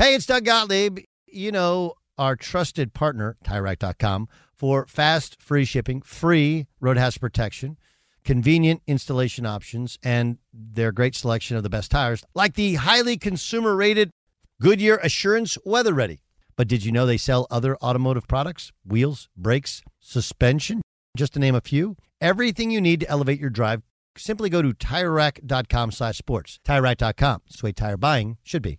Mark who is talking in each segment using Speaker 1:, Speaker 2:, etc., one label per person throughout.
Speaker 1: Hey, it's Doug Gottlieb. You know, our trusted partner, TireRack.com, for fast, free shipping, free road hazard protection, convenient installation options, and their great selection of the best tires, like the highly consumer rated Goodyear Assurance Weather Ready. But did you know they sell other automotive products? Wheels, brakes, suspension, just to name a few. Everything you need to elevate your drive. Simply go to TireRack.com slash sports. TireRack.com. It's the way tire buying should be.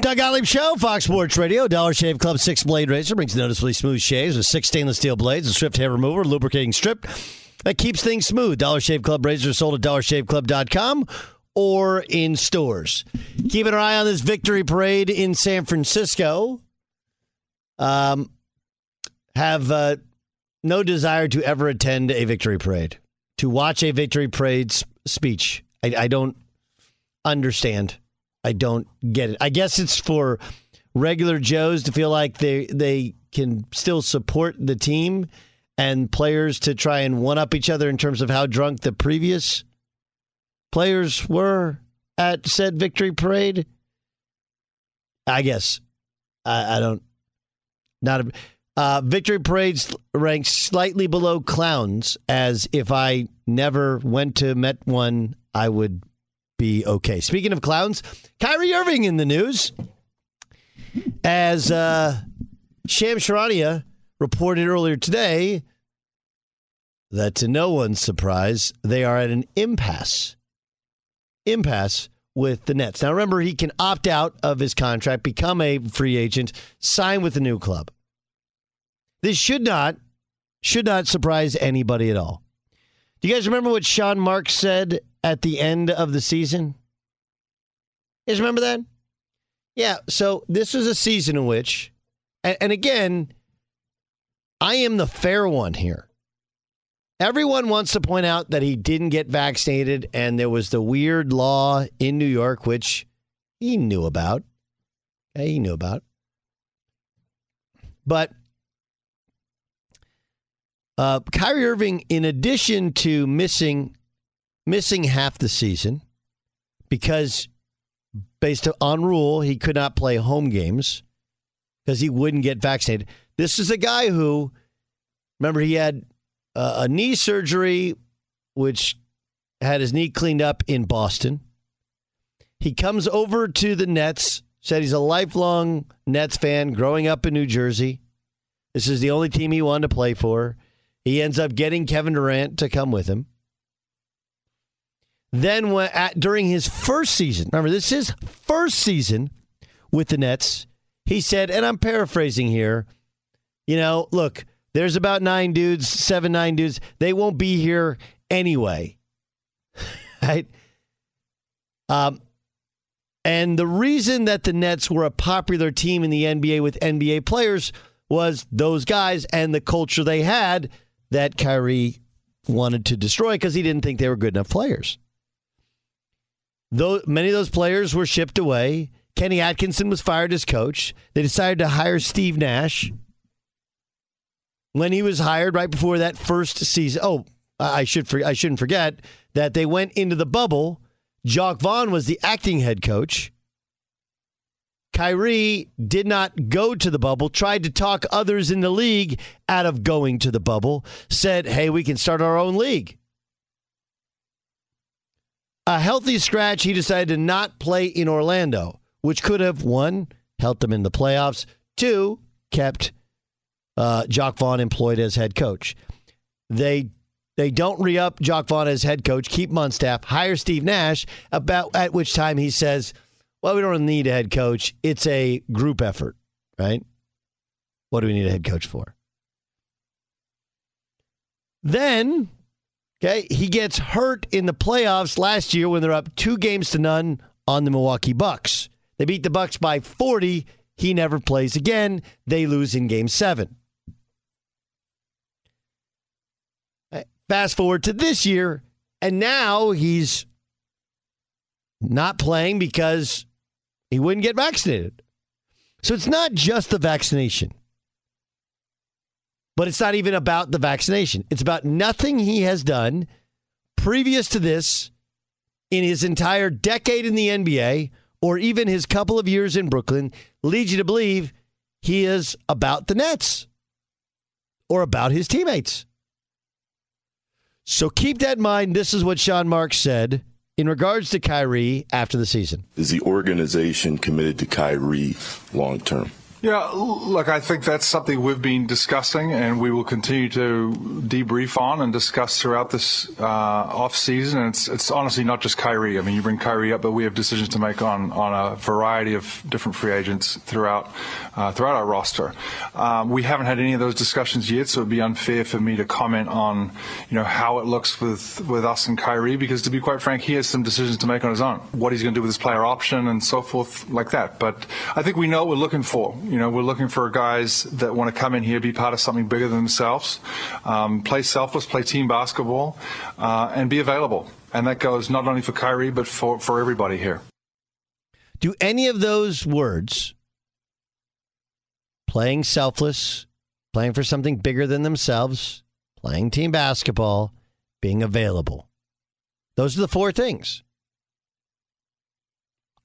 Speaker 1: Doug Gottlieb Show, Fox Sports Radio, Dollar Shave Club six blade razor brings noticeably smooth shaves with six stainless steel blades, a swift hair remover, lubricating strip that keeps things smooth. Dollar Shave Club razors sold at dollarshaveclub.com or in stores. Keeping an eye on this victory parade in San Francisco. Um, have uh, no desire to ever attend a victory parade, to watch a victory parade speech. I, I don't understand. I don't get it. I guess it's for regular Joes to feel like they they can still support the team and players to try and one up each other in terms of how drunk the previous players were at said victory parade. I guess I, I don't not a uh, victory parades ranked slightly below clowns as if I never went to met one I would be okay. Speaking of clowns, Kyrie Irving in the news as uh, Shams Charania reported earlier today that to no one's surprise, they are at an impasse. Impasse with the Nets. Now remember, he can opt out of his contract, become a free agent, sign with a new club. This should not should not surprise anybody at all. Do you guys remember what Sean Marks said at the end of the season? You guys remember that? Yeah. So this was a season in which, and, and again, I am the fair one here. Everyone wants to point out that he didn't get vaccinated and there was the weird law in New York, which he knew about. He knew about. But uh, Kyrie Irving, in addition to missing missing half the season because based on rule he could not play home games because he wouldn't get vaccinated. This is a guy who remember he had a knee surgery, which had his knee cleaned up in Boston. He comes over to the Nets, said he's a lifelong Nets fan growing up in New Jersey. This is the only team he wanted to play for. He ends up getting Kevin Durant to come with him. Then, at, during his first season, remember, this is first season with the Nets, he said, and I'm paraphrasing here, you know, look, there's about nine dudes, seven, nine dudes. They won't be here anyway. right? Um, and the reason that the Nets were a popular team in the NBA with NBA players was those guys and the culture they had that Kyrie wanted to destroy because he didn't think they were good enough players. Though many of those players were shipped away. Kenny Atkinson was fired as coach. They decided to hire Steve Nash when he was hired right before that first season. Oh, I should I shouldn't forget that they went into the bubble. Jacque Vaughn was the acting head coach. Kyrie did not go to the bubble, tried to talk others in the league out of going to the bubble, said, hey, we can start our own league. A healthy scratch, he decided to not play in Orlando, which could have, one, helped them in the playoffs, two, kept uh, Jacque Vaughn employed as head coach. They they don't re up Jacque Vaughn as head coach, keep him on staff, hire Steve Nash, about at which time he says, Well, we don't need a head coach. It's a group effort, right? What do we need a head coach for? Then, okay, he gets hurt in the playoffs last year when they're up two games to none on the Milwaukee Bucks. They beat the Bucks by 40. He never plays again. They lose in game seven. Fast forward to this year, and now he's not playing because he wouldn't get vaccinated. So it's not just the vaccination. But it's not even about the vaccination. It's about nothing he has done previous to this in his entire decade in the NBA or even his couple of years in Brooklyn leads you to believe he is about the Nets or about his teammates. So keep that in mind. This is what Sean Marks said in regards to Kyrie after the season.
Speaker 2: Is the organization committed to Kyrie long term?
Speaker 3: Yeah, look, I think that's something we've been discussing and we will continue to debrief on and discuss throughout this uh, off season. And it's, it's honestly not just Kyrie. I mean, you bring Kyrie up, but we have decisions to make on, on a variety of different free agents throughout uh, throughout our roster. Um, we haven't had any of those discussions yet, so it'd be unfair for me to comment on you know how it looks with with us and Kyrie because to be quite frank, he has some decisions to make on his own. What he's going to do with his player option and so forth like that. But I think we know what we're looking for. You know, we're looking for guys that want to come in here, be part of something bigger than themselves, um, play selfless, play team basketball, uh, and be available. And that goes not only for Kyrie, but for, for everybody here.
Speaker 1: Do any of those words, playing selfless, playing for something bigger than themselves, playing team basketball, being available, those are the four things.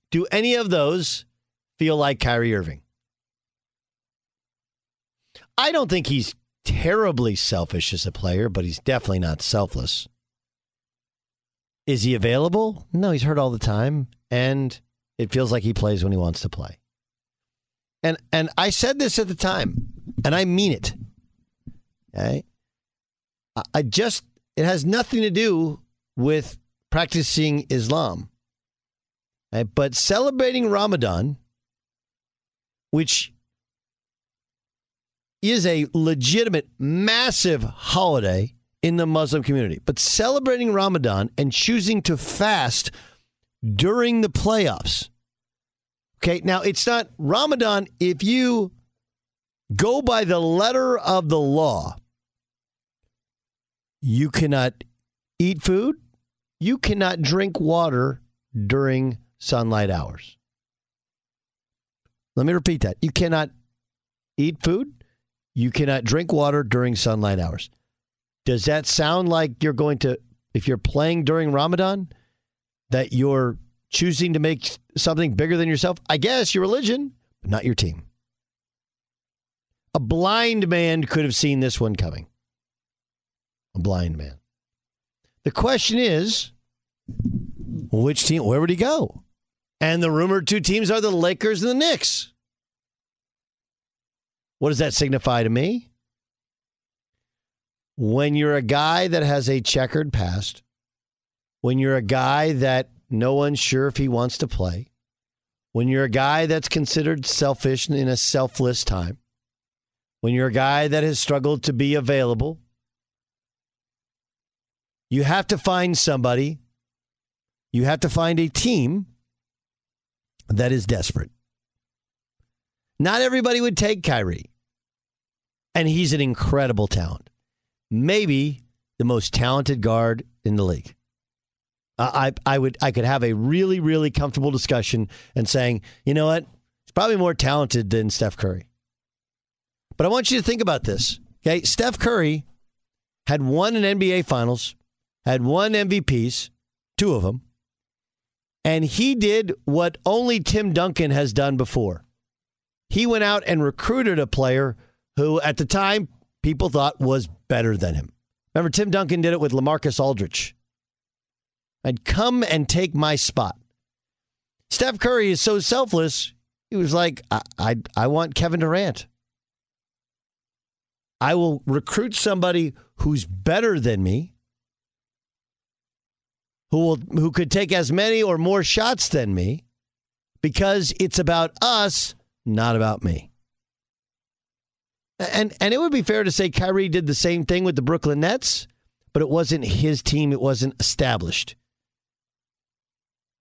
Speaker 1: Do any of those feel like Kyrie Irving? I don't think he's terribly selfish as a player, but he's definitely not selfless. Is he available? No, he's hurt all the time, and it feels like he plays when he wants to play. And and I said this at the time, and I mean it. Okay, I just it has nothing to do with practicing Islam, okay? but celebrating Ramadan, which is a legitimate, massive holiday in the Muslim community. But celebrating Ramadan and choosing to fast during the playoffs. Okay, now it's not Ramadan if you go by the letter of the law, you cannot eat food, you cannot drink water during sunlight hours. Let me repeat that. You cannot eat food, you cannot drink water during sunlight hours. Does that sound like you're going to, if you're playing during Ramadan, that you're choosing to make something bigger than yourself? I guess your religion, but not your team. A blind man could have seen this one coming. A blind man. The question is, which team, where would he go? And the rumored two teams are the Lakers and the Knicks. What does that signify to me? When you're a guy that has a checkered past, when you're a guy that no one's sure if he wants to play, when you're a guy that's considered selfish in a selfless time, when you're a guy that has struggled to be available, you have to find somebody, you have to find a team that is desperate. Not everybody would take Kyrie. And he's an incredible talent. Maybe the most talented guard in the league. I, I would I could have a really really comfortable discussion and saying, you know what, he's probably more talented than Steph Curry. But I want you to think about this. Okay, Steph Curry had won an NBA Finals, had won MVPs, two of them, and he did what only Tim Duncan has done before. He went out and recruited a player who, at the time, people thought was better than him. Remember, Tim Duncan did it with LaMarcus Aldridge. I'd come and take my spot. Steph Curry is so selfless. He was like, I, I, I want Kevin Durant. I will recruit somebody who's better than me, who will who could take as many or more shots than me, because it's about us, not about me. And and it would be fair to say Kyrie did the same thing with the Brooklyn Nets, but it wasn't his team. It wasn't established.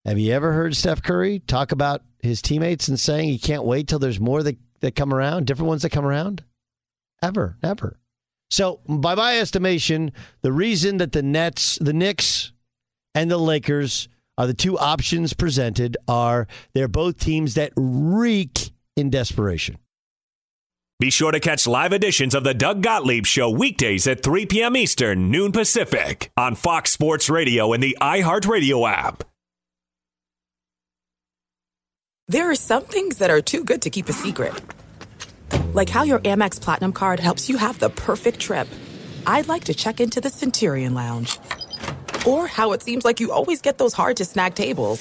Speaker 1: Have you ever heard Steph Curry talk about his teammates and saying he can't wait till there's more that, that come around, different ones that come around? Ever, never. So, by my estimation, the reason that the Nets, the Knicks, and the Lakers are the two options presented are they're both teams that reek in desperation.
Speaker 4: Be sure to catch live editions of the Doug Gottlieb Show weekdays at 3 p.m. Eastern, noon Pacific, on Fox Sports Radio and the iHeartRadio app.
Speaker 5: There are some things that are too good to keep a secret. Like how your Amex Platinum card helps you have the perfect trip. I'd like to check into the Centurion Lounge. Or how it seems like you always get those hard to snag tables.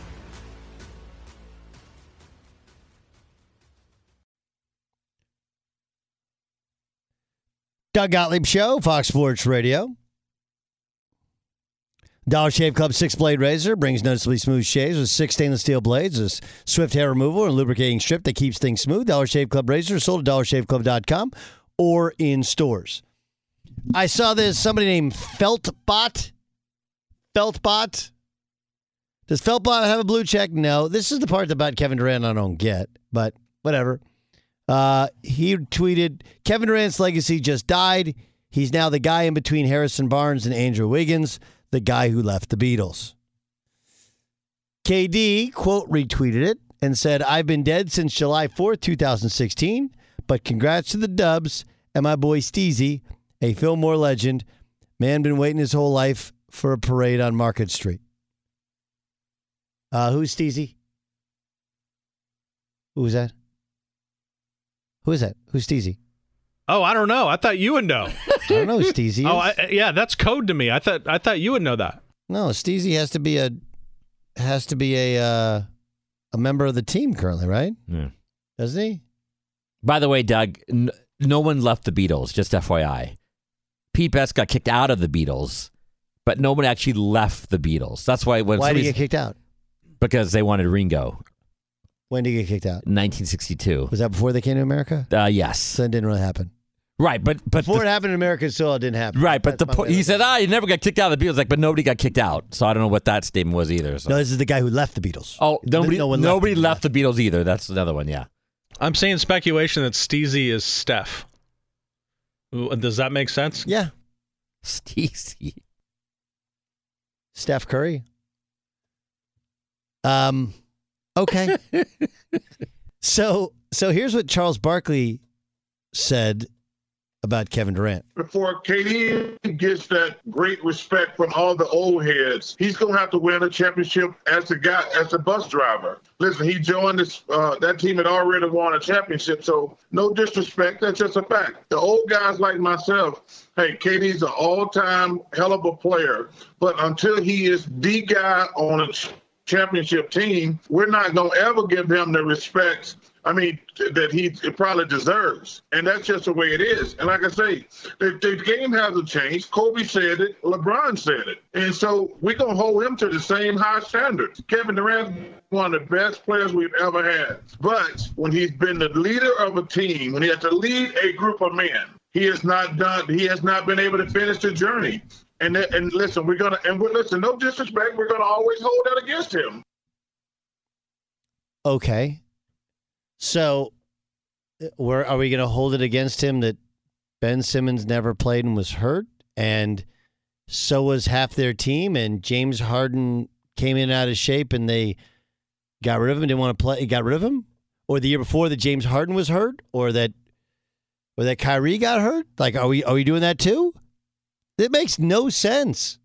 Speaker 1: Doug Gottlieb Show, Fox Sports Radio. Dollar Shave Club six blade razor brings noticeably smooth shaves with six stainless steel blades, a swift hair removal, and lubricating strip that keeps things smooth. Dollar Shave Club razor sold at dollarshaveclub.com or in stores. I saw this somebody named Feltbot. Feltbot. Does Feltbot have a blue check? No. This is the part about Kevin Durant I don't get, but whatever. Uh, he tweeted Kevin Durant's legacy just died. He's now the guy in between Harrison Barnes and Andrew Wiggins, the guy who left the Beatles. KD, quote, retweeted it and said, I've been dead since July 4th, 2016, but congrats to the Dubs and my boy Steezy, a Fillmore legend. Man been waiting his whole life for a parade on Market Street. Uh, who's Steezy? Who was that? Who is that? Who's Steezy?
Speaker 6: Oh, I don't know. I thought you would know.
Speaker 1: I don't know who Steezy
Speaker 6: oh, I, yeah, that's code to me. I thought I thought you would know that.
Speaker 1: No, Steezy has to be a has to be a uh, a member of the team currently, right?
Speaker 7: Yeah.
Speaker 1: Doesn't he?
Speaker 7: By the way, Doug, n- no one left the Beatles. Just FYI, Pete Best got kicked out of the Beatles, but no one actually left the Beatles. That's why when
Speaker 1: Why did he
Speaker 7: somebody's-
Speaker 1: get kicked out?
Speaker 7: because they wanted Ringo.
Speaker 1: When did he get kicked out?
Speaker 7: 1962.
Speaker 1: Was that before they came to America?
Speaker 7: Uh, yes.
Speaker 1: So it didn't really happen.
Speaker 7: Right, but but
Speaker 1: Before
Speaker 7: the-
Speaker 1: it happened in America, so it didn't happen.
Speaker 7: right, but
Speaker 1: That's
Speaker 7: the po- he said,
Speaker 1: at
Speaker 7: ah, you never got kicked out of the Beatles. Like, but nobody got kicked out, so I don't know what that statement was either. So.
Speaker 1: No, this is the guy who left the Beatles.
Speaker 7: oh, nobody,
Speaker 1: no one
Speaker 7: nobody
Speaker 1: left.
Speaker 7: left, the Beatles either. That's another one. Yeah.
Speaker 6: I'm seeing speculation that Steezy is Steph. Does that make sense?
Speaker 1: Yeah,
Speaker 7: Steezy.
Speaker 1: Steph Curry. Um, okay. so so here's what Charles Barkley said about Kevin Durant.
Speaker 8: before KD gets that great respect from all the old heads, he's to have to win a championship as the guy, as the bus driver. Listen, he joined this. Uh, that team had already won a championship, so no disrespect. That's just a fact. The old guys like myself, hey, KD's an all-time hell of a player, but until he is the guy on a championship team, we're not going to ever give him the respect. I mean, that he probably deserves. And that's just the way it is. And like I say, the, the game hasn't changed. Kobe said it, LeBron said it. And so we're going to hold him to the same high standards. Kevin Durant, one of the best players we've ever had. But when he's been the leader of a team, when he has to lead a group of men, he has not done, he has not been able to finish the journey. And, and listen, we're to, and we're, listen, no disrespect, we're to always hold that against him.
Speaker 1: Okay. So, where are we to hold it against him that Ben Simmons never played and was hurt, and so was half their team, and James Harden came in out of shape, and they got rid of him, didn't want to play, got rid of him, or the year before that James Harden was hurt, or that, or that Kyrie got hurt. Like, are we are we doing that too? It makes no sense.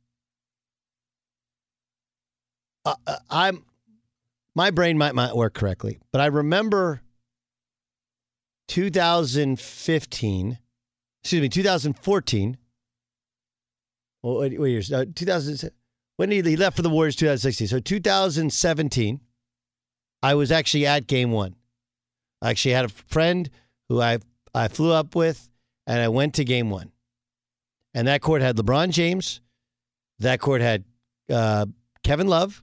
Speaker 1: Uh, uh, I'm, my brain might not work correctly, but I remember 2015, excuse me, 2014. Well, what, what years? Uh, 2000. When he, he left for the Warriors, 2016. So 2017, I was actually at Game One. I actually had a friend who I I flew up with, and I went to Game One. And that court had LeBron James. That court had uh, Kevin Love.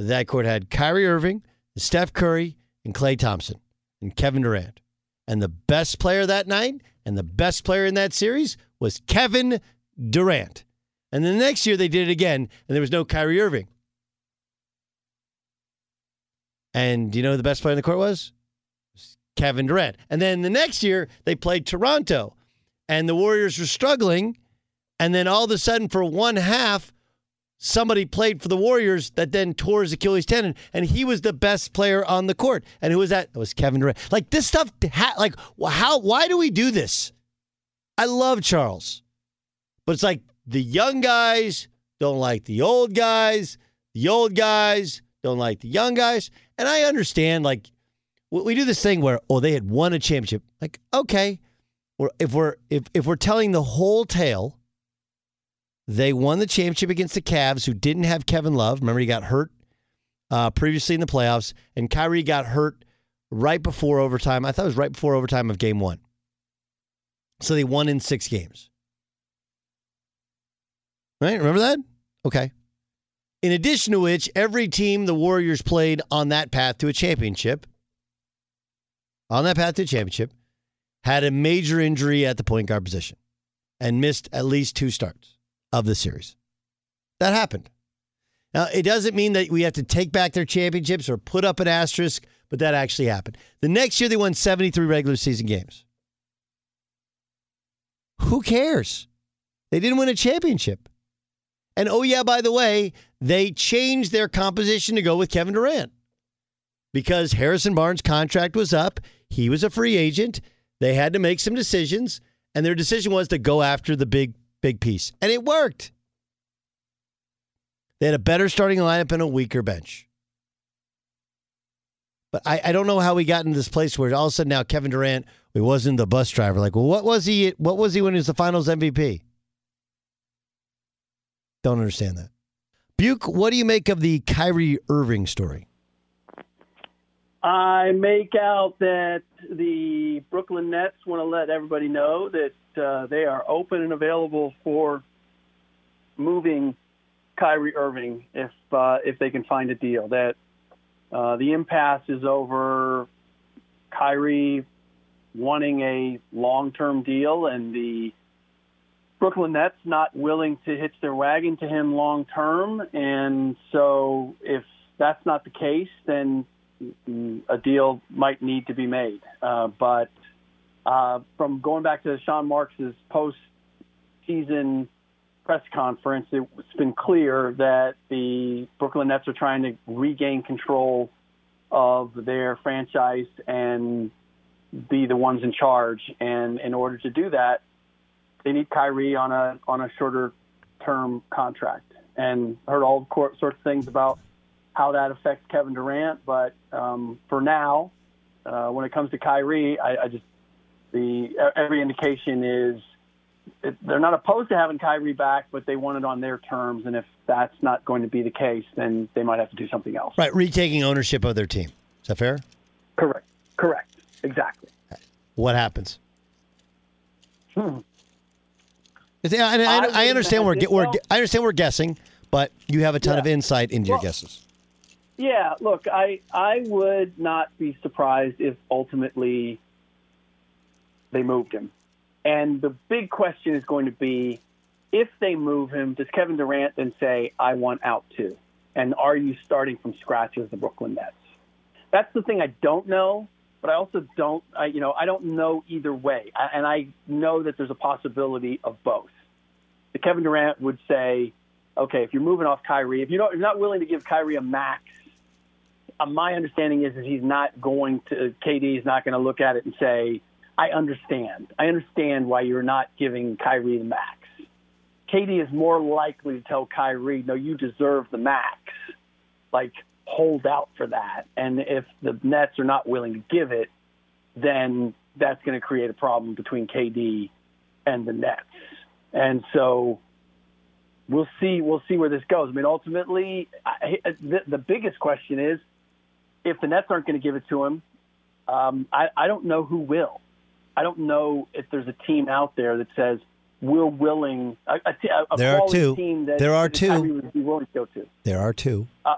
Speaker 1: That court had Kyrie Irving, Steph Curry, and Klay Thompson, and Kevin Durant. And the best player that night and the best player in that series was Kevin Durant. And the next year they did it again, and there was no Kyrie Irving. And do you know who the best player in the court was? Kevin Durant. And then the next year they played Toronto, and the Warriors were struggling. And then all of a sudden, for one half, somebody played for the Warriors that then tore his Achilles tendon, and he was the best player on the court. And who was that? It was Kevin Durant. Like this stuff, like how? Why do we do this? I love Charles, but it's like the young guys don't like the old guys. The old guys don't like the young guys. And I understand, like, we do this thing where, oh, they had won a championship. Like, okay, if we're if if we're telling the whole tale, they won the championship against the Cavs, who didn't have Kevin Love. Remember, he got hurt uh, previously in the playoffs, and Kyrie got hurt right before overtime. I thought it was right before overtime of Game One. So they won in six games. Right? Remember that? Okay. In addition to which, every team the Warriors played on that path to a championship, on that path to a championship, had a major injury at the point guard position and missed at least two starts of the series. That happened. Now, it doesn't mean that we have to take back their championships or put up an asterisk, but that actually happened. The next year, they won 73 regular season games. Who cares? They didn't win a championship. And oh, yeah, by the way, they changed their composition to go with Kevin Durant because Harrison Barnes' contract was up. He was a free agent. They had to make some decisions, and their decision was to go after the big, big piece. And it worked. They had a better starting lineup and a weaker bench. But I, I don't know how we got into this place where all of a sudden now Kevin Durant, he wasn't the bus driver. Like, well, what was he? What was he when he was the Finals MVP? Don't understand that. Buke, what do you make of the Kyrie Irving story?
Speaker 9: I make out that the Brooklyn Nets want to let everybody know that uh, they are open and available for moving Kyrie Irving if uh, if they can find a deal. That uh, the impasse is over. Kyrie wanting a long-term deal, and the Brooklyn Nets not willing to hitch their wagon to him long term. And so, if that's not the case, then a deal might need to be made. Uh, but uh, from going back to Sean Marks's post season press conference, it's been clear that the Brooklyn Nets are trying to regain control of their franchise and be the ones in charge. And in order to do that, they need Kyrie on a on a shorter term contract. And heard all sorts of things about how that affects Kevin Durant, but um, for now, uh, when it comes to Kyrie, I, I just the every indication is it, they're not opposed to having Kyrie back, but they want it on their terms. And if that's not going to be the case, then they might have to do something else.
Speaker 1: Right, retaking ownership of their team. Is that fair?
Speaker 9: Correct. Correct. Exactly.
Speaker 1: What happens? Hmm. I, I, I, understand we're, we're I understand we're guessing, but you have a ton yeah. of insight into well, your guesses.
Speaker 9: Yeah, look, I I would not be surprised if ultimately they moved him. And the big question is going to be if they move him, does Kevin Durant then say, I want out too? And are you starting from scratch as the Brooklyn Nets? That's the thing I don't know, but I also don't, I, you know, I don't know either way. And I know that there's a possibility of both. The Kevin Durant would say, okay, if you're moving off Kyrie, if you don't, you're not willing to give Kyrie a max Uh, my understanding is, is he's not going to. KD is not going to look at it and say, "I understand. I understand why you're not giving Kyrie the max." KD is more likely to tell Kyrie, "No, you deserve the max." Like hold out for that, and if the Nets are not willing to give it, then that's going to create a problem between KD and the Nets. And so we'll see. We'll see where this goes. I mean, ultimately, I, the, the biggest question is if the Nets aren't going to give it to him. Um, I, I don't know who will. I don't know if there's a team out there that says we're willing. A, a, a
Speaker 1: There are two.
Speaker 9: Team that
Speaker 1: There are two.
Speaker 9: would be willing to go to.
Speaker 1: There are two.
Speaker 9: Uh,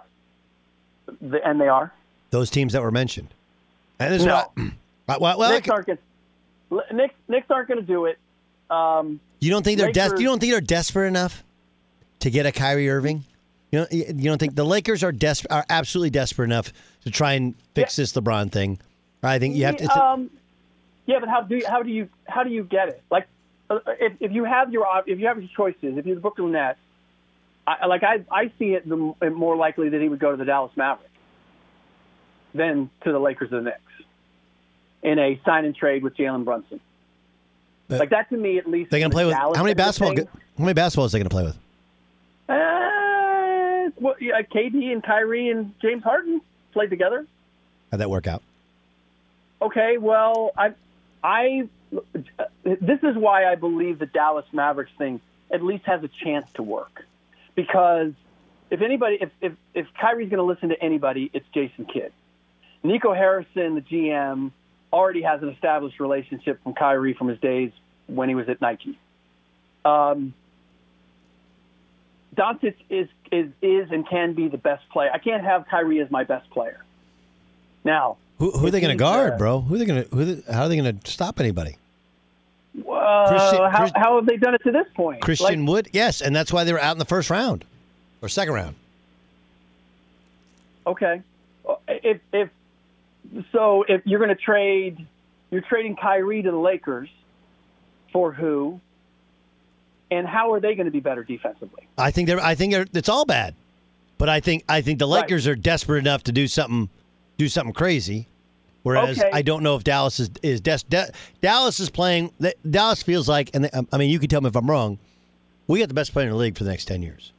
Speaker 9: the, and they are.
Speaker 1: Those teams that were mentioned. And this is
Speaker 9: No.
Speaker 1: what- Uh, well, well,
Speaker 9: Knicks aren't going. Knicks, Knicks aren't going to do it. Um,
Speaker 1: you don't think they're des- you don't think they're desperate enough to get a Kyrie Irving? You know, you don't think the Lakers are des- are absolutely desperate enough to try and fix this LeBron thing? I think you have to.
Speaker 9: um, yeah, but how do you, how do you how do you get it? Like, uh, if, if you have your if you have your choices, if you're the Brooklyn Nets, I, like I I see it the, more likely that he would go to the Dallas Mavericks than to the Lakers or the Knicks in a sign and trade with Jalen Brunson. like that to me, at least.
Speaker 1: they're going to play with
Speaker 9: Dallas
Speaker 1: how many basketball? How many basketballs are they going to play with?
Speaker 9: Well, yeah, KD and Kyrie and James Harden played together.
Speaker 1: How'd that work out?
Speaker 9: Okay, well, I, I, this is why I believe the Dallas Mavericks thing at least has a chance to work, because if anybody, if if, if Kyrie's going to listen to anybody, it's Jason Kidd. Nico Harrison, the GM, already has an established relationship from Kyrie from his days when he was at Nike. Um, Doncic is is is and can be the best player. I can't have Kyrie as my best player. Now,
Speaker 1: Who, who are they going to guard,
Speaker 9: uh,
Speaker 1: bro? Who are they going to? How are they going to stop anybody?
Speaker 9: Uh,
Speaker 1: Christian-
Speaker 9: how, how have they done it to this point?
Speaker 1: Christian
Speaker 9: Like,
Speaker 1: Wood, yes, and that's why they were out in the first round or second round.
Speaker 9: okay, if if so, if you're going to trade, you're trading Kyrie to the Lakers for who? And how are they going to be better defensively?
Speaker 1: I think they're. I think they're, it's all bad, but I think I think the
Speaker 9: Right.
Speaker 1: Lakers are desperate enough to do something, do something crazy. Whereas
Speaker 9: Okay.
Speaker 1: I don't know if Dallas is is des- Da- Dallas is playing. Dallas feels like, and they- um, I mean, you can tell me if I'm wrong. We got the best player in the league for the next ten years.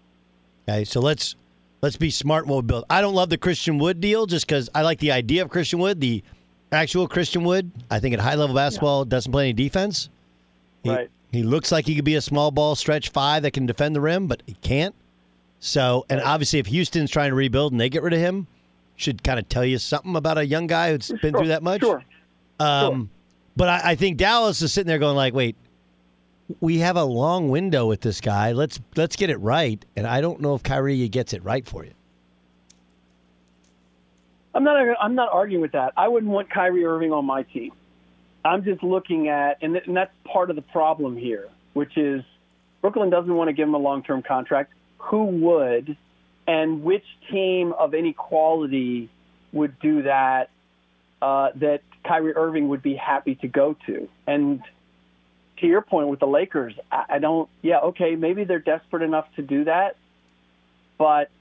Speaker 1: Okay, so let's let's be smart in what we build. I don't love the Christian Wood deal just because I like the idea of Christian Wood, the actual Christian Wood. I think at high level basketball doesn't play any defense. He,
Speaker 9: Right.
Speaker 1: He looks like he could be a small ball stretch five that can defend the rim, but he can't. So, and obviously, if Houston's trying to rebuild and they get rid of him, should kind of tell you something about a young guy who's been through that much.
Speaker 9: Sure.
Speaker 1: Um, But I, I think Dallas is sitting there going like, wait, we have a long window with this guy. Let's let's get it right. And I don't know if Kyrie gets it right for you.
Speaker 9: I'm not. I'm not arguing with that. I wouldn't want Kyrie Irving on my team. I'm just looking at, and, th- and that's part of the problem here, which is Brooklyn doesn't want to give him a long-term contract. Who would, and which team of any quality would do that? Uh, that Kyrie Irving would be happy to go to. And to your point with the Lakers, I don't. Yeah, okay, maybe they're desperate enough to do that, but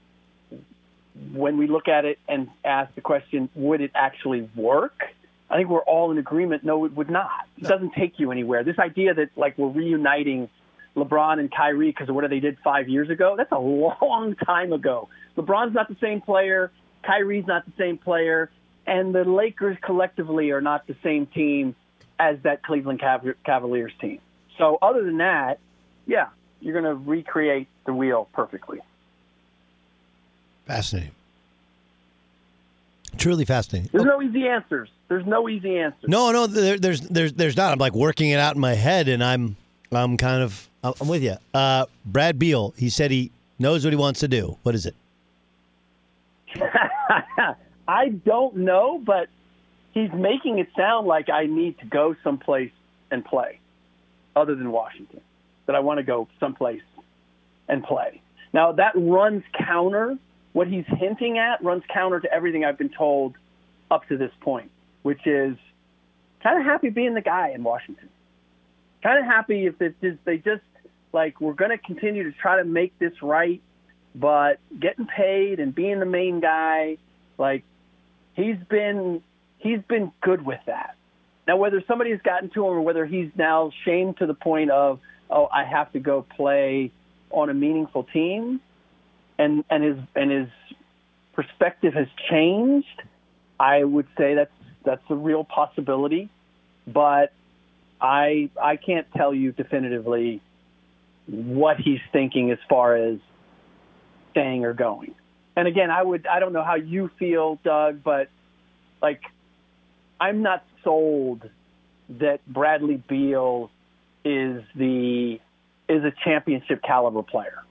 Speaker 9: when we look at it and ask the question, would it actually work? I think we're all in agreement. No, it would not. It doesn't take you anywhere. This idea that like we're reuniting LeBron and Kyrie because of what they did five years ago, that's a long time ago. LeBron's not the same player. Kyrie's not the same player. And the Lakers collectively are not the same team as that Cleveland Cav- Cavaliers team. So other than that, yeah, you're going to recreate the wheel perfectly.
Speaker 1: Fascinating. Truly fascinating.
Speaker 9: There's no easy answers. There's no easy answers.
Speaker 1: No, no, there, there's there's there's not. I'm like working it out in my head, and I'm I'm kind of I'm with you. Uh, Brad Beal, he said he knows what he wants to do. What is it?
Speaker 9: I don't know, but he's making it sound like I need to go someplace and play other than Washington. That I want to go someplace and play. Now that runs counter what he's hinting at runs counter to everything I've been told up to this point, which is kind of happy being the guy in Washington. Kind of happy if it just, they just like we're going to continue to try to make this right, but getting paid and being the main guy, like he's been he's been good with that. Now, whether somebody has gotten to him or whether he's now shamed to the point of, oh, I have to go play on a meaningful team, and and his and his perspective has changed, I would say that's that's a real possibility, but I I can't tell you definitively what he's thinking as far as staying or going. And again, I would I don't know how you feel, Doug, but like I'm not sold that Bradley Beal is the is a championship caliber player.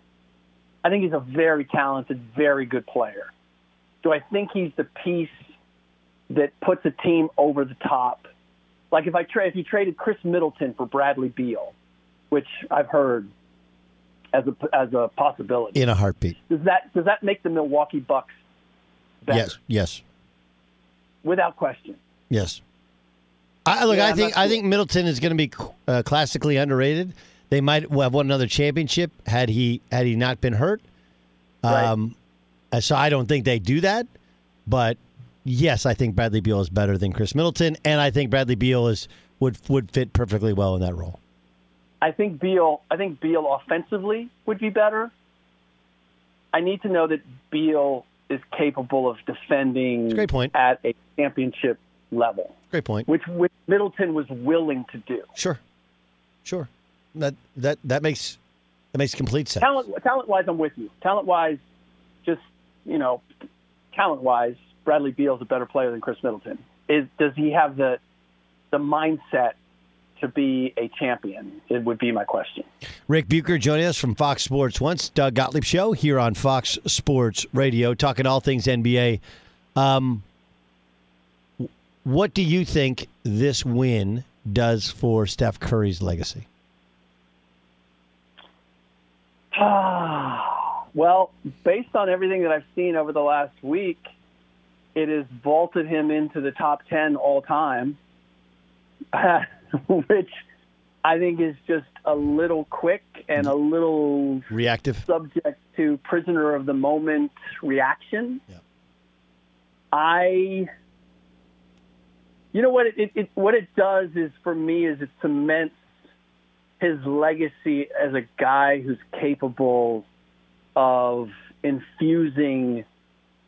Speaker 9: I think he's a very talented, very good player. Do I think he's the piece that puts a team over the top? Like if I trade if you traded Khris Middleton for Bradley Beal, which I've heard as a as a possibility.
Speaker 1: In a heartbeat.
Speaker 9: Does that does that make the Milwaukee Bucks better?
Speaker 1: Yes, yes,
Speaker 9: Without question.
Speaker 1: yes. I, look,
Speaker 9: Yeah,
Speaker 1: I think I think Middleton is going to be uh, classically underrated. They might have won another championship had he had he not been hurt. Um, uh, so I don't think they do that, but yes, I think Bradley Beal is better than Khris Middleton, and I think Bradley Beal is would would fit perfectly well in that role.
Speaker 9: I think Beal. I think Beal offensively would be better. I need to know that Beal is capable of defending
Speaker 1: great point.
Speaker 9: at a championship level,
Speaker 1: Great point.
Speaker 9: which, which Middleton was willing to do.
Speaker 1: Sure, sure. That that that makes that makes complete sense.
Speaker 9: Talent, talent wise, I'm with you. Talent wise, just you know, talent wise, Bradley Beal is a better player than Khris Middleton. Is does he have the the mindset to be a champion? It would be my question.
Speaker 1: Ric Bucher joining us from Fox Sports One, Doug Gottlieb Show here on Fox Sports Radio, talking all things NBA. Um, what do you think this win does for Steph Curry's legacy?
Speaker 9: well, based on everything that I've seen over the last week, it has vaulted him into the top 10 all time, which I think is just a little quick and a little
Speaker 1: Reactive.
Speaker 9: subject to prisoner of the moment reaction. I, you know what it, it, it what it does is for me is it cements his legacy as a guy who's capable of infusing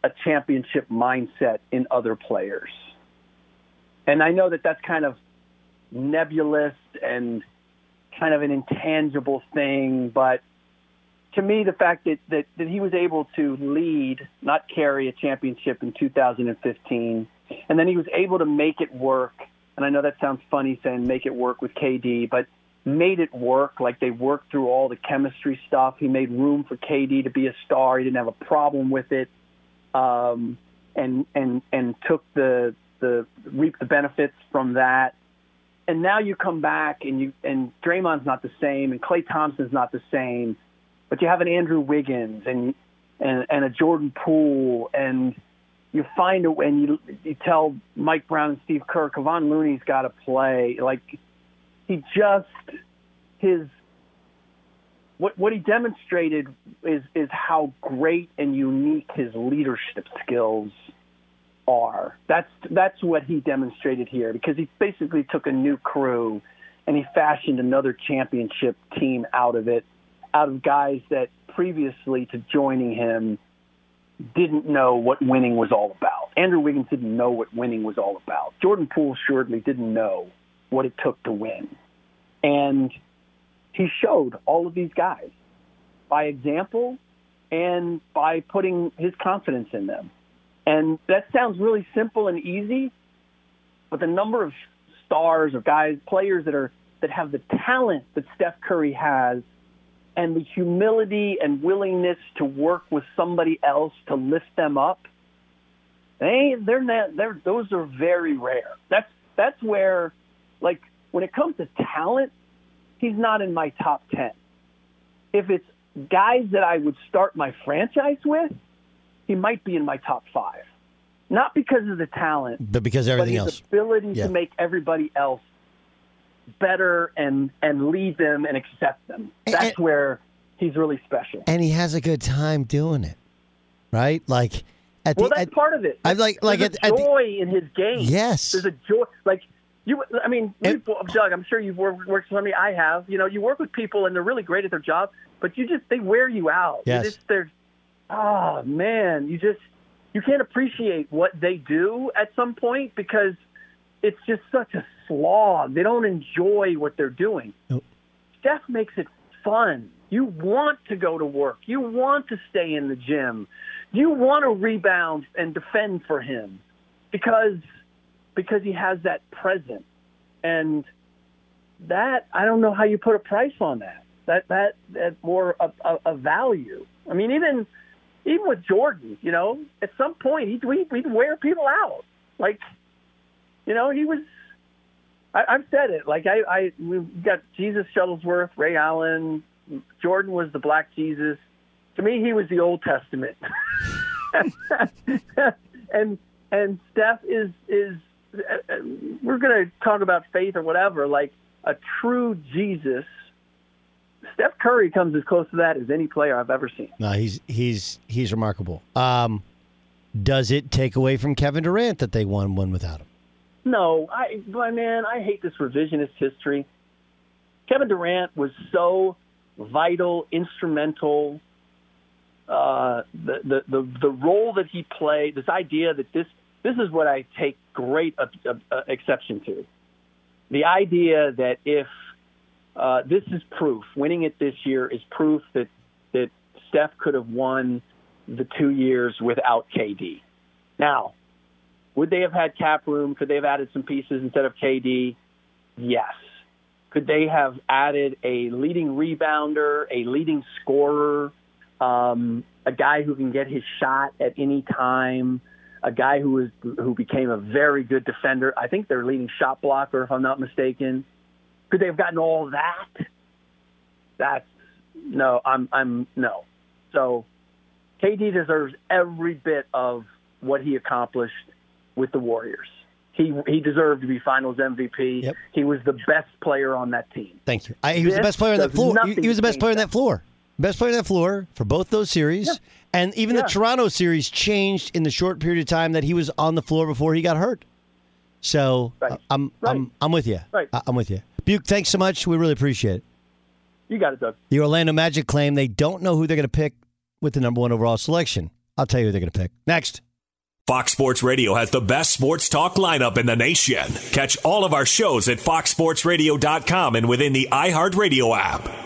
Speaker 9: a championship mindset in other players. And I know that that's kind of nebulous and kind of an intangible thing, but to me, the fact that, that, that he was able to lead, not carry a championship in 2015, and then he was able to make it work. And I know that sounds funny saying make it work with KD, but made it work. Like they worked through all the chemistry stuff. He made room for KD to be a star. He didn't have a problem with it, um, and and and took the the reap the benefits from that. And now you come back and you and Draymond's not the same, and Klay Thompson's not the same, but you have an Andrew Wiggins and and and a Jordan Poole and you find a and you you tell Mike Brown and Steve Kerr, Kevon Looney's got to play. Like he just his what what he demonstrated is is how great and unique his leadership skills are. That's that's what he demonstrated here because he basically took a new crew and he fashioned another championship team out of it, out of guys that previously to joining him didn't know what winning was all about. Andrew Wiggins didn't know what winning was all about. Jordan Poole assuredly didn't know what it took to win. And he showed all of these guys by example and by putting his confidence in them. And that sounds really simple and easy, but the number of stars or guys, players that are that have the talent that Steph Curry has and the humility and willingness to work with somebody else to lift them up, they they're not they're those are very rare. That's that's where like when it comes to talent, he's not in my top 10. If it's guys that I would start my franchise with, he might be in my top 5. Not because of the talent,
Speaker 1: But because everything
Speaker 9: but his
Speaker 1: else.
Speaker 9: ability
Speaker 1: Yeah.
Speaker 9: to make everybody else better and and lead them and accept them. That's where he's really special.
Speaker 1: and he has a good time doing it, right? Like, At
Speaker 9: well,
Speaker 1: the,
Speaker 9: that's
Speaker 1: at-
Speaker 9: part of it.
Speaker 1: I like like
Speaker 9: There's
Speaker 1: at,
Speaker 9: a
Speaker 1: at the,
Speaker 9: joy in his game.
Speaker 1: Yes.
Speaker 9: there's a joy. Like you, I mean, Doug. I'm sure you've worked, worked with somebody. I have. You know, you work with people and they're really great at their job, but you just they wear you out.
Speaker 1: Yes.
Speaker 9: You just they're, oh ah, man, you just you can't appreciate what they do at some point because it's just such a slog. They don't enjoy what they're doing. Nope. Steph makes it fun. You want to go to work. You want to stay in the gym. You want to rebound and defend for him because because he has that presence. And that I don't know how you put a price on that. That that that more a, a, a value. I mean, even even with Jordan, you know, at some point he'd, he'd, he'd wear people out. Like, you know, he was. I, I've said it. Like I, I we've got Jesus Shuttlesworth, Ray Allen, Jordan was the Black Jesus. To me, he was the Old Testament. and and Steph is is we're going to talk about faith or whatever. Like a true Jesus. Steph Curry comes as close to that as any player I've ever seen.
Speaker 1: no, he's he's he's remarkable. Um, does it take away from Kevin Durant that they won one without him?
Speaker 9: No, I, boy, man, I hate this revisionist history. Kevin Durant was so vital, instrumental. Uh, the, the the the role that he played, this idea that this this is what I take great uh, uh, exception to. The idea that if uh, this is proof, winning it this year is proof that that Steph could have won the two years without KD. Now, would they have had cap room? Could they have added some pieces instead of KD? Yes. Could they have added a leading rebounder, a leading scorer, um, a guy who can get his shot at any time, a guy who is who became a very good defender? I think their leading shot blocker, if I'm not mistaken. Could they have gotten all that? That's no. I'm I'm no. So KD deserves every bit of what he accomplished with the Warriors. He he deserved to be Finals MVP. He was the best player on that team.
Speaker 1: Thank you. I, he was the best player on that floor. He, he was the best player on that floor. Best player on that floor for both those series. And even
Speaker 9: Yeah.
Speaker 1: the Toronto series changed in the short period of time that he was on the floor before he got hurt. So uh, I'm I'm I'm with you.
Speaker 9: Right.
Speaker 1: I- I'm with you. Buke, thanks so much. We really appreciate it.
Speaker 9: You got it, Doug.
Speaker 1: The Orlando Magic claim they don't know who they're going to pick with the number one overall selection. I'll tell you who they're going to pick next.
Speaker 4: Fox Sports Radio has the best sports talk lineup in the nation. Catch all of our shows at foxsportsradio.com and within the iHeartRadio app.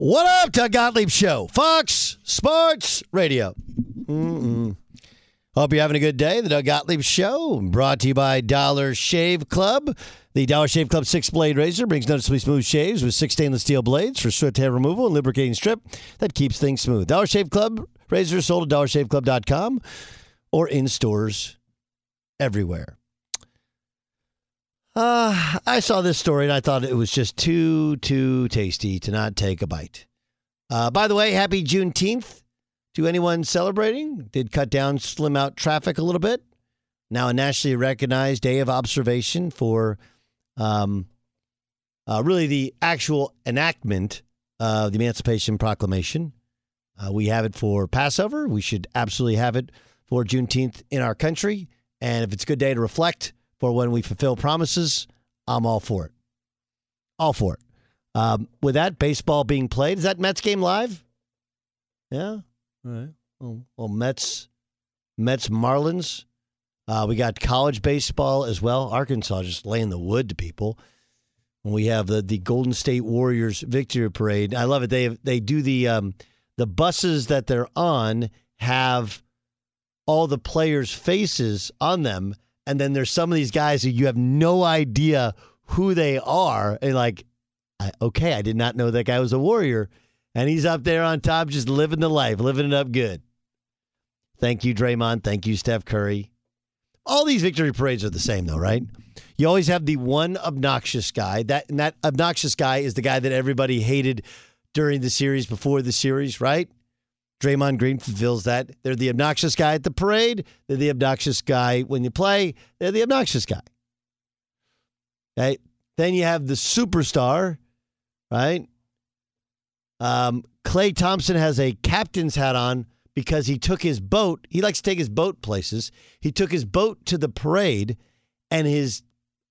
Speaker 1: What up, Doug Gottlieb Show, Fox Sports Radio. Mm-mm. Hope you're having a good day. The Doug Gottlieb Show, brought to you by Dollar Shave Club. The Dollar Shave Club six blade razor brings noticeably smooth shaves with six stainless steel blades for swift hair removal and lubricating strip that keeps things smooth. Dollar Shave Club razors sold at dollarshaveclub.com or in stores everywhere. Uh, I saw this story and I thought it was just too, too tasty to not take a bite. Uh, by the way, happy Juneteenth to anyone celebrating. Did cut down, slim out traffic a little bit. Now a nationally recognized day of observation for um, uh, really the actual enactment of the Emancipation Proclamation. Uh, we have it for Passover. We should absolutely have it for Juneteenth in our country. And if it's a good day to reflect, for when we fulfill promises, I'm all for it. All for it. Um, with that baseball being played, is that Mets game live? Yeah. All right. Well, well Mets, Mets, Marlins. Uh, we got college baseball as well. Arkansas just laying the wood to people. And we have the the Golden State Warriors victory parade. I love it. They they do the um, the buses that they're on have all the players' faces on them and then there's some of these guys who you have no idea who they are. And like okay i did not know that guy was a warrior. And he's up there on top just living the life living it up good. Thank you draymond. Thank you steph curry. All these victory parades are the same though right? You always have the one obnoxious guy. That and that obnoxious guy is the guy that everybody hated during the series before the series right Draymond Green fulfills that. They're the obnoxious guy at the parade. They're the obnoxious guy when you play. They're the obnoxious guy. Okay. Then you have the superstar, right? Um, Klay Thompson has a captain's hat on because he took his boat. He likes to take his boat places. He took his boat to the parade, and his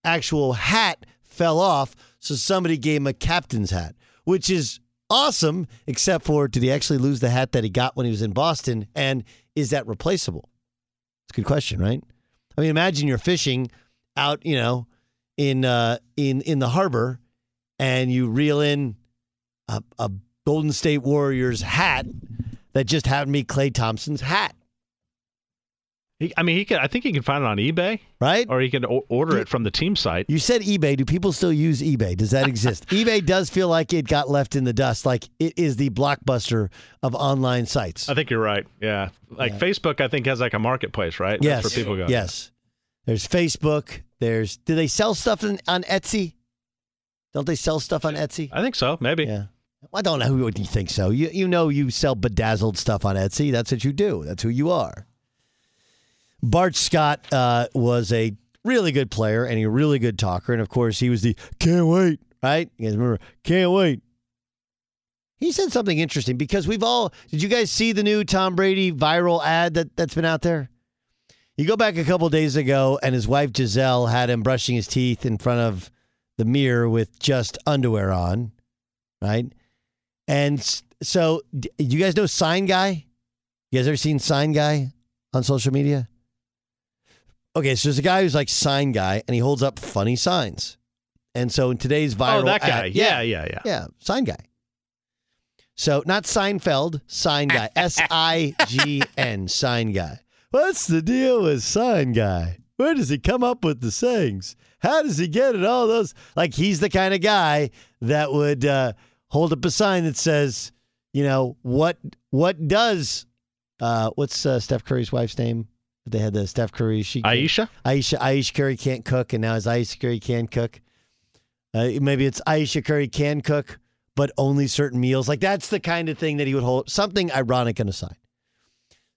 Speaker 1: actual hat fell off. So somebody gave him a captain's hat, which is awesome, except for did he actually lose the hat that he got when he was in Boston? And is that replaceable? It's a good question, right? I mean, imagine you're fishing out, you know, in uh, in in the harbor, and you reel in a, a Golden State Warriors hat that just happened to be Klay Thompson's hat.
Speaker 6: He, I mean, he could. I think he can find it on eBay,
Speaker 1: right?
Speaker 6: Or he can o- order it from the team site.
Speaker 1: You said eBay. Do people still use eBay? Does that exist? eBay does feel like it got left in the dust. Like it is the blockbuster of online sites.
Speaker 6: I think you're right. Yeah, like
Speaker 1: Yeah.
Speaker 6: Facebook, I think has like a marketplace, right?
Speaker 1: Yes,
Speaker 6: That's where people go.
Speaker 1: Yes, there's Facebook. There's. Do they sell stuff in, on Etsy? Don't they sell stuff on Etsy?
Speaker 6: I think so. Maybe.
Speaker 1: Yeah. I don't know who would you think so. You you know you sell bedazzled stuff on Etsy. That's what you do. That's who you are. Bart Scott uh, was a really good player and a really good talker. And of course, he was the can't wait, right? You guys remember, can't wait. He said something interesting because we've all, did you guys see the new Tom Brady viral ad that, that's been out there? You go back a couple days ago, and his wife Gisele had him brushing his teeth in front of the mirror with just underwear on, right? And so, you guys know Sign Guy? You guys ever seen Sign Guy on social media? Okay, so there's a guy who's like Sign Guy, and he holds up funny signs. And so in today's viral,
Speaker 6: oh, that guy,
Speaker 1: ad,
Speaker 6: yeah, yeah, yeah,
Speaker 1: yeah, Sign Guy. So not Seinfeld, Sign Guy, S I G N, Sign Guy. What's the deal with Sign Guy? Where does he come up with the sayings? How does he get it? All those like he's the kind of guy that would uh, hold up a sign that says, you know, what what does uh, what's uh, Steph Curry's wife's name? They had the Steph Curry. She
Speaker 6: Ayesha.
Speaker 1: Ayesha. Ayesha Curry can't cook, and now it's Ayesha Curry can cook. Uh, maybe it's Ayesha Curry can cook, but only certain meals. Like that's the kind of thing that he would hold. Something ironic in a sign.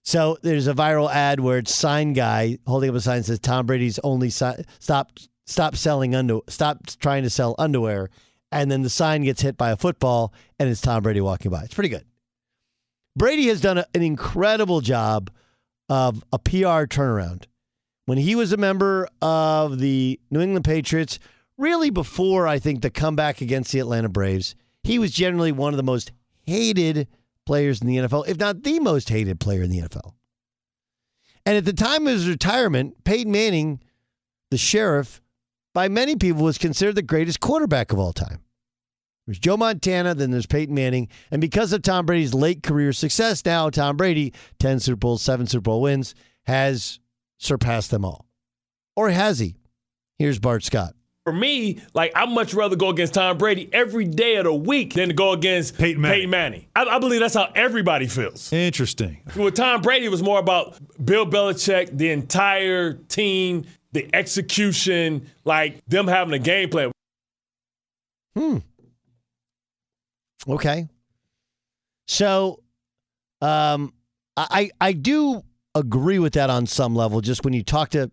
Speaker 1: So there's a viral ad where it's sign guy holding up a sign that says Tom Brady's only si- stop stop selling under stop trying to sell underwear, and then the sign gets hit by a football and it's Tom Brady walking by. It's pretty good. Brady has done a, an incredible job of a PR turnaround. When he was a member of the New England Patriots, really before I think the comeback against the Atlanta Braves, he was generally one of the most hated players in the NFL, if not the most hated player in the NFL. And at the time of his retirement, Peyton Manning, the sheriff, by many people was considered the greatest quarterback of all time. There's Joe Montana, then there's Peyton Manning. And because of Tom Brady's late career success, now Tom Brady, 10 Super Bowls, 7 Super Bowl wins, has surpassed them all. Or has he? Here's Bart Scott.
Speaker 10: For me, like I'd much rather go against Tom Brady every day of the week than to go against Peyton Manning. Peyton Manning. I, I believe that's how everybody feels.
Speaker 11: Interesting.
Speaker 10: With Tom Brady, it was more about Bill Belichick, the entire team, the execution, like them having a game plan.
Speaker 1: Hmm. Okay. So, um, I I do agree with that on some level. Just when you talk to,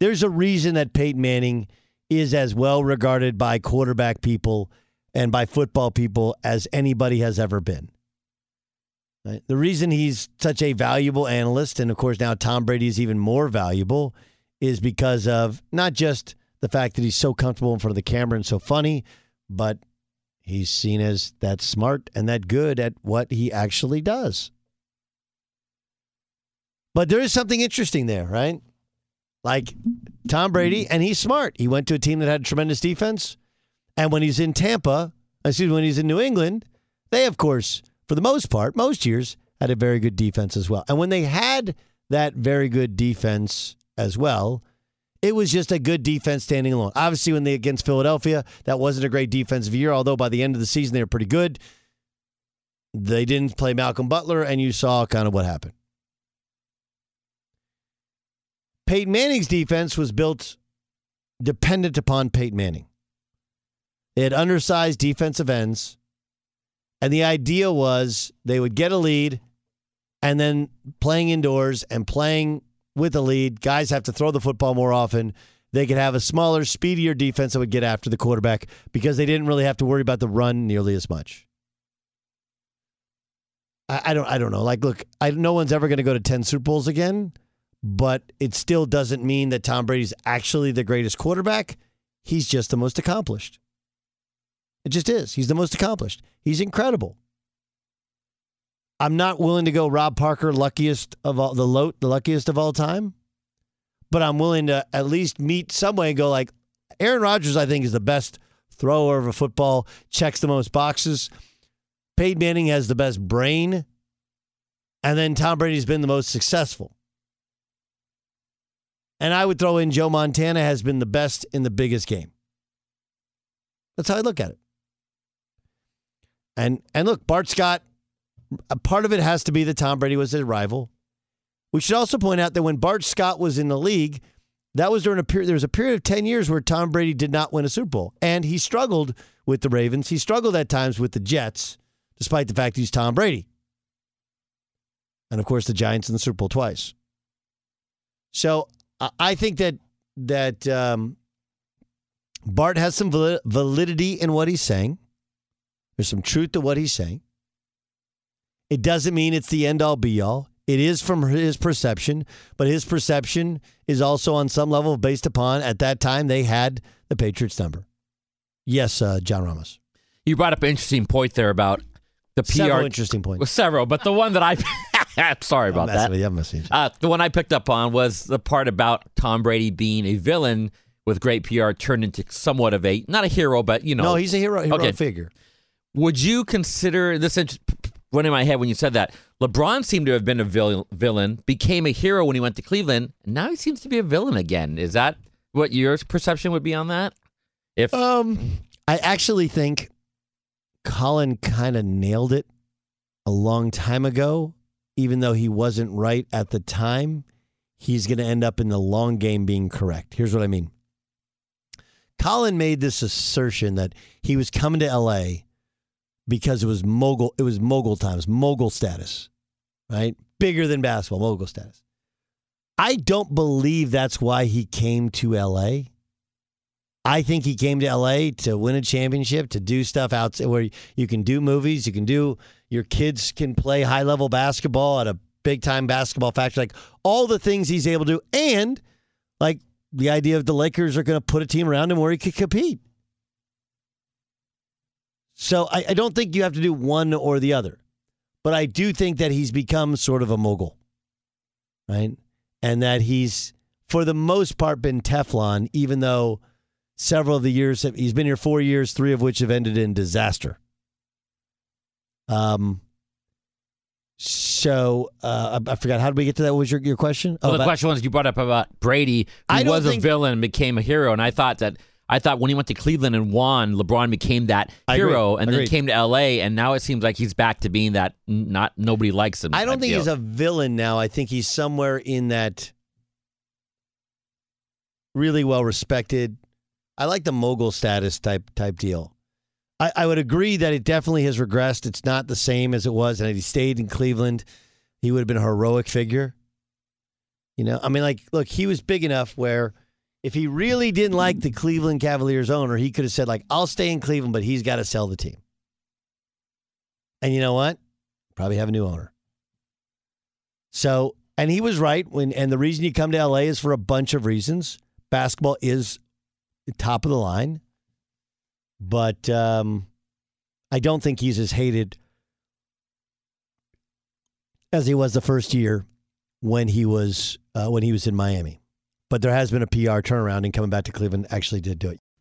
Speaker 1: there's a reason that Peyton Manning is as well regarded by quarterback people and by football people as anybody has ever been. Right? The reason he's such a valuable analyst, and of course now Tom Brady is even more valuable, is because of not just the fact that he's so comfortable in front of the camera and so funny, but he's seen as that smart and that good at what he actually does. But there is something interesting there, right? Like Tom Brady, and he's smart. He went to a team that had tremendous defense. And when he's in Tampa, excuse me, when he's in New England, they, of course, for the most part, most years, had a very good defense as well. And when they had that very good defense as well, it was just a good defense standing alone. Obviously, when they against Philadelphia, that wasn't a great defensive year, although by the end of the season, they were pretty good. They didn't play Malcolm Butler, and you saw kind of what happened. Peyton Manning's defense was built dependent upon Peyton Manning. They had undersized defensive ends, and the idea was they would get a lead, and then playing indoors and playing with a lead, guys have to throw the football more often. They could have a smaller, speedier defense that would get after the quarterback because they didn't really have to worry about the run nearly as much. I, I don't. I don't know. Like, look, I, no one's ever going to go to ten Super Bowls again but it still doesn't mean that Tom Brady's actually the greatest quarterback. He's just the most accomplished. It just is. He's the most accomplished. He's incredible. I'm not willing to go Rob Parker luckiest of all the low, the luckiest of all time, but I'm willing to at least meet some way and go like Aaron Rodgers. I think is the best thrower of a football, checks the most boxes. Peyton Manning has the best brain, and then Tom Brady's been the most successful. And I would throw in Joe Montana has been the best in the biggest game. That's how I look at it. And and look, Bart Scott, part of it has to be that Tom Brady was his rival. We should also point out that when Bart Scott was in the league, that was during a period there was a period of 10 years where Tom Brady did not win a Super Bowl. And he struggled with the Ravens. He struggled at times with the Jets, despite the fact he's Tom Brady. And of course the Giants in the Super Bowl twice. So I think that that um, Bart has some vali- validity in what he's saying. There's some truth to what he's saying. It doesn't mean it's the end all be all. It is from his perception, but his perception is also on some level based upon at that time they had the Patriots number. Yes, uh, John Ramos.
Speaker 7: You brought up an interesting point there about the PR.
Speaker 1: Several interesting points.
Speaker 7: Well, several, but the one that I sorry about
Speaker 1: messing
Speaker 7: that.
Speaker 1: with you, I'm messing with you.
Speaker 7: Uh, the one I picked up on was the part about Tom Brady being a villain with great PR turned into somewhat of a not a hero, but you know.
Speaker 1: No, he's a hero, hero
Speaker 7: Okay.
Speaker 1: figure.
Speaker 7: Would you consider this in my head when you said that? LeBron seemed to have been a vil- villain, became a hero when he went to Cleveland. and Now he seems to be a villain again. Is that what your perception would be on that? If
Speaker 1: Um, I actually think Colin kind of nailed it a long time ago, even though he wasn't right at the time. He's going to end up in the long game being correct. Here's what I mean. Colin made this assertion that he was coming to LA because it was mogul it was mogul times, mogul status. Right? Bigger than basketball, mogul status. I don't believe that's why he came to LA. I think he came to LA to win a championship, to do stuff out where you can do movies, you can do your kids can play high level basketball at a big time basketball factory, like all the things he's able to do, and like the idea of the Lakers are going to put a team around him where he could compete. So I, I don't think you have to do one or the other, but I do think that he's become sort of a mogul, right? And that he's, for the most part, been Teflon, even though several of the years have, he's been here four years, three of which have ended in disaster. Um. So uh, I, I forgot. How did we get to that? What was your your question?
Speaker 7: Well,
Speaker 1: Oh,
Speaker 7: the
Speaker 1: about-
Speaker 7: question was you brought up about Brady, who was a villain and became a hero, and I thought that I thought when he went to Cleveland and won, LeBron became that hero, and then
Speaker 1: Agreed.
Speaker 7: came to L.A. and now it seems like he's back to being that not nobody likes him.
Speaker 1: I don't think
Speaker 7: deal.
Speaker 1: he's a villain now. I think he's somewhere in that really well respected. I like the mogul status type type deal. I, I would agree that it definitely has regressed. It's not the same as it was, and if he stayed in Cleveland, he would have been a heroic figure. You know, I mean, like, look, he was big enough where if he really didn't like the Cleveland Cavaliers owner, he could have said, like, I'll stay in Cleveland, but he's got to sell the team. And you know what? Probably have a new owner. So, and he was right when, and the reason you come to LA is for a bunch of reasons. Basketball is top of the line, but um, I don't think he's as hated as he was the first year when he was uh, when he was in Miami. But there has been a PR turnaround, and coming back to Cleveland actually did do it.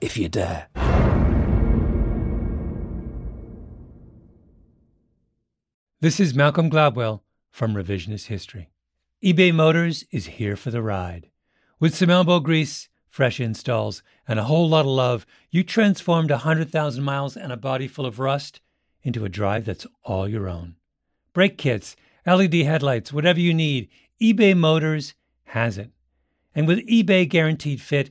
Speaker 11: if you dare.
Speaker 12: This is Malcolm Gladwell from Revisionist History. eBay Motors is here for the ride. With some elbow grease, fresh installs, and a whole lot of love, you transformed 100,000 miles and a body full of rust into a drive that's all your own. Brake kits, LED headlights, whatever you need, eBay Motors has it. And with eBay Guaranteed Fit,